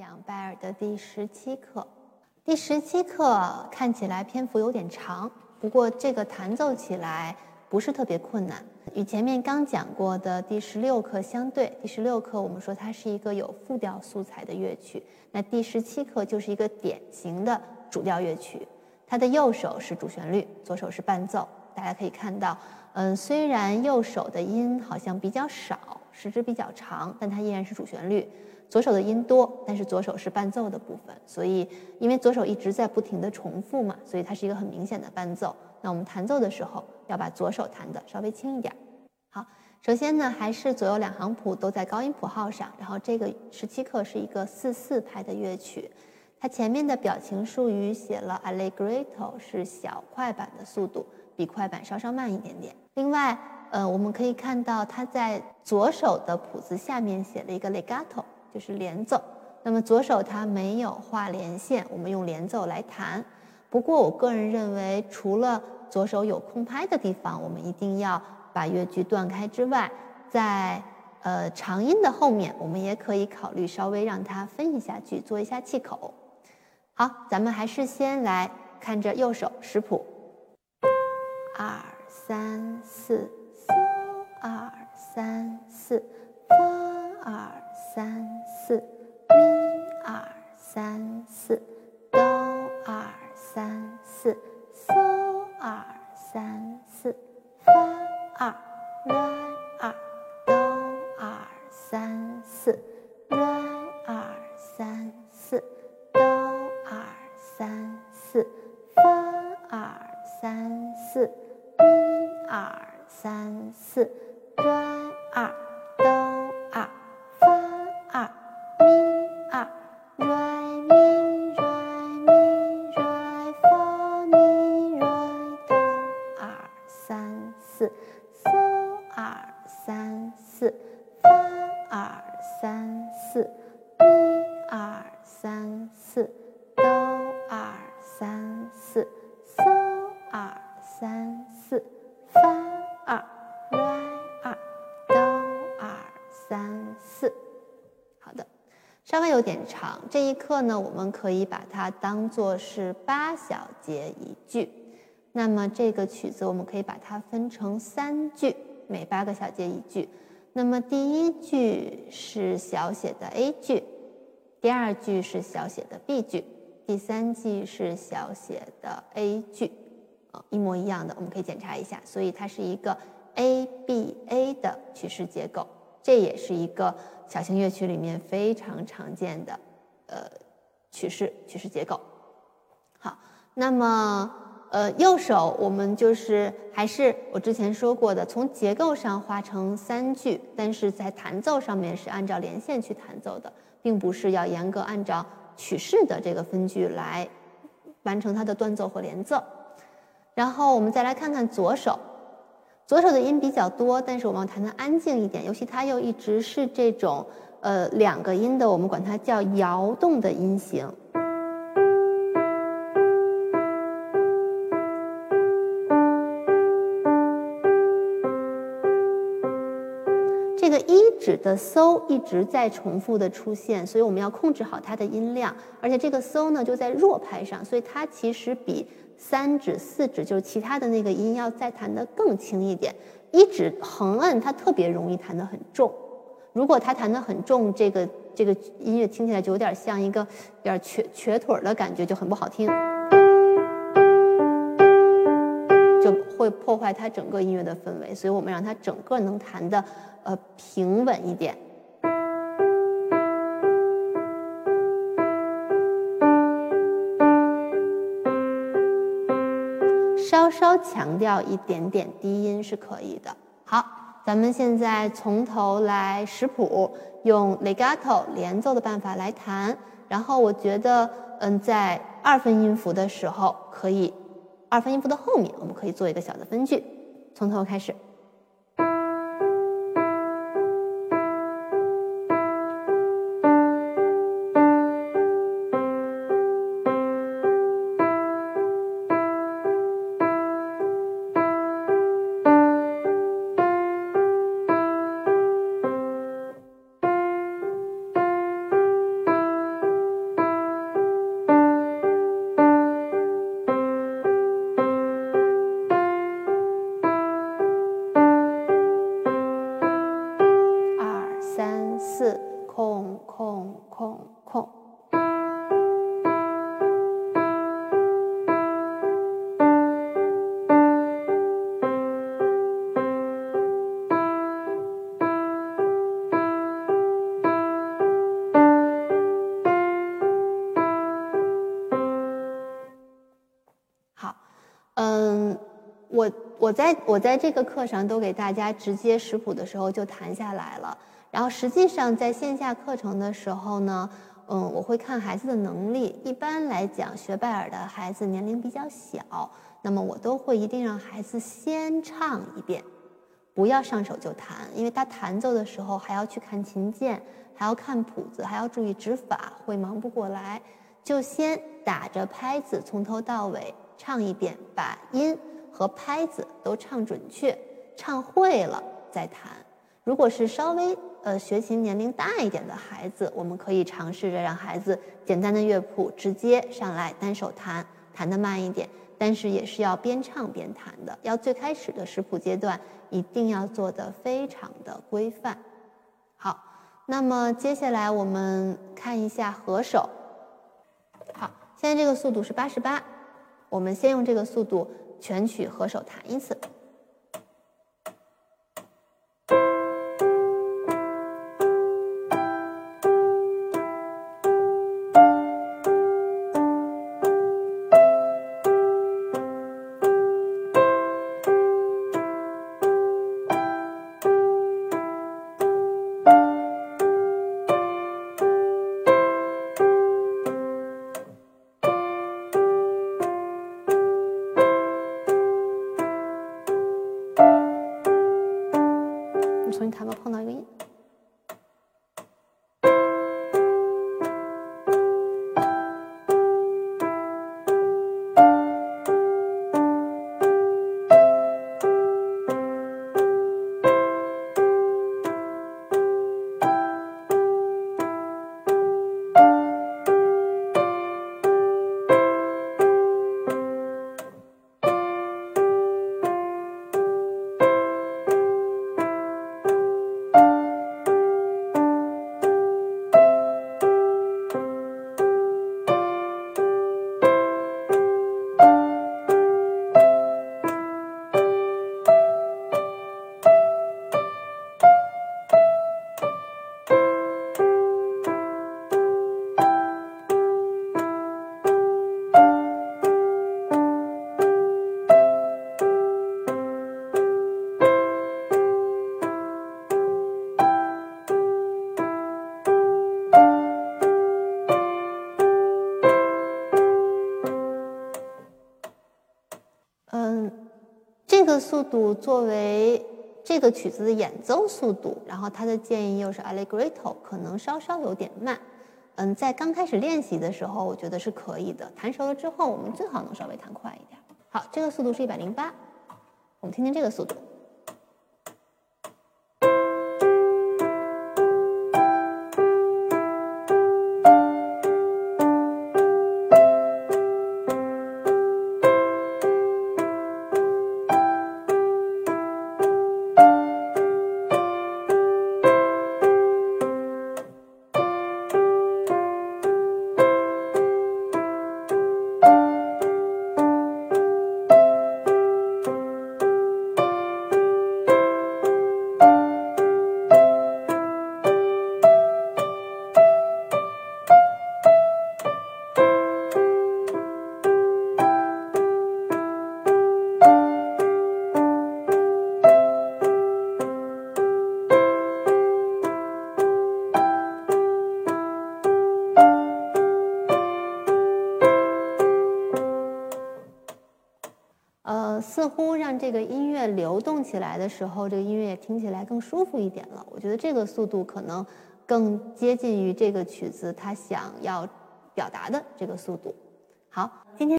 讲拜耳的第十七课。第十七课看起来篇幅有点长，不过这个弹奏起来不是特别困难，与前面刚讲过的第十六课相对。第十六课我们说它是一个有复调素材的乐曲，那第十七课就是一个典型的主调乐曲。它的右手是主旋律，左手是伴奏。大家可以看到，嗯，虽然右手的音好像比较少，时值比较长，但它依然是主旋律。左手的音多，但是左手是伴奏的部分，所以因为左手一直在不停的重复嘛，所以它是一个很明显的伴奏。那我们弹奏的时候要把左手弹的稍微轻一点。好，首先呢还是左右两行谱都在高音谱号上，然后这个十七课是一个四四拍的乐曲，它前面的表情术语写了 allegretto 是小快板的速度，比快板稍稍慢一点点。另外，呃，我们可以看到它在左手的谱子下面写了一个 legato。就是连奏，那么左手它没有画连线，我们用连奏来弹。不过我个人认为，除了左手有空拍的地方，我们一定要把乐句断开之外，在呃长音的后面，我们也可以考虑稍微让它分一下句，做一下气口。好，咱们还是先来看着右手识谱，二三四，二三四，发二。三四。咪二三四。哆二三四。嗦二三四。发二来二。哆二三四。来二三四。哆二三四。发二三四。咪二三四。二三四，发二三四，咪二三四，哆二三四，嗦二三四，发二来二，哆二三四。好的，稍微有点长，这一课呢，我们可以把它当做是八小节一句。那么这个曲子，我们可以把它分成三句。每八个小节一句。那么第一句是小写的 A 句，第二句是小写的 B 句，第三句是小写的 A 句，啊，一模一样的，我们可以检查一下。所以它是一个 A B A 的曲式结构，这也是一个。小型乐曲里面非常常见的，呃，曲式曲式结构。好，那么呃，右手我们就是还是我之前说过的，从结构上划成三句，但是在弹奏上面是按照连线去弹奏的，并不是要严格按照曲式的这个分句来完成它的断奏或连奏。然后我们再来看看左手。左手的音比较多，但是我们要弹的安静一点，尤其它又一直是这种呃两个音的，我们管它叫摇动的音型。这个一指的搜一直在重复的出现，所以我们要控制好它的音量，而且这个搜呢就在弱拍上，所以它其实比。三指、四指就是其他的那个音要再弹得更轻一点。一指横摁它特别容易弹得很重，如果它弹得很重，这个这个音乐听起来就有点像一个有点瘸瘸腿的感觉，就很不好听，会破坏它整个音乐的氛围。所以我们让它整个能弹的呃平稳一点。稍稍强调一点点低音是可以的。好，咱们现在从头来识谱，用 legato 连奏的办法来弹。然后我觉得，嗯，在二分音符的时候，可以二分音符的后面，我们可以做一个小的分句，从头开始。空空空空。好，嗯，我我在我在这个课上都给大家直接识谱的时候就弹下来了。然后实际上在线下课程的时候呢，嗯，我会看孩子的能力。一般来讲，学拜耳的孩子年龄比较小，那么我都会一定让孩子先唱一遍，不要上手就弹，因为他弹奏的时候还要去看琴键，还要看谱子，还要注意指法，会忙不过来。就先打着拍子从头到尾。唱一遍，把音和拍子都唱准确，唱会了再弹。如果是稍微呃学琴年龄大一点的孩子，我们可以尝试着让孩子简单的乐谱直接上来单手弹，弹得慢一点，但是也是要边唱边弹的。要最开始的识谱阶段一定要做得非常的规范。好，那么接下来我们看一下合手。好，现在这个速度是八十八。我们先用这个速度全曲合手弹一次。从你谈判碰到一个的速度作为这个曲子的演奏速度，然后他的建议又是 allegretto，可能稍稍有点慢。嗯，在刚开始练习的时候，我觉得是可以的。弹熟了之后，我们最好能稍微弹快一点。好，这个速度是一百零八，我们听听这个速度。似乎让这个音乐流动起来的时候，这个音乐也听起来更舒服一点了。我觉得这个速度可能更接近于这个曲子它想要表达的这个速度。好，今天。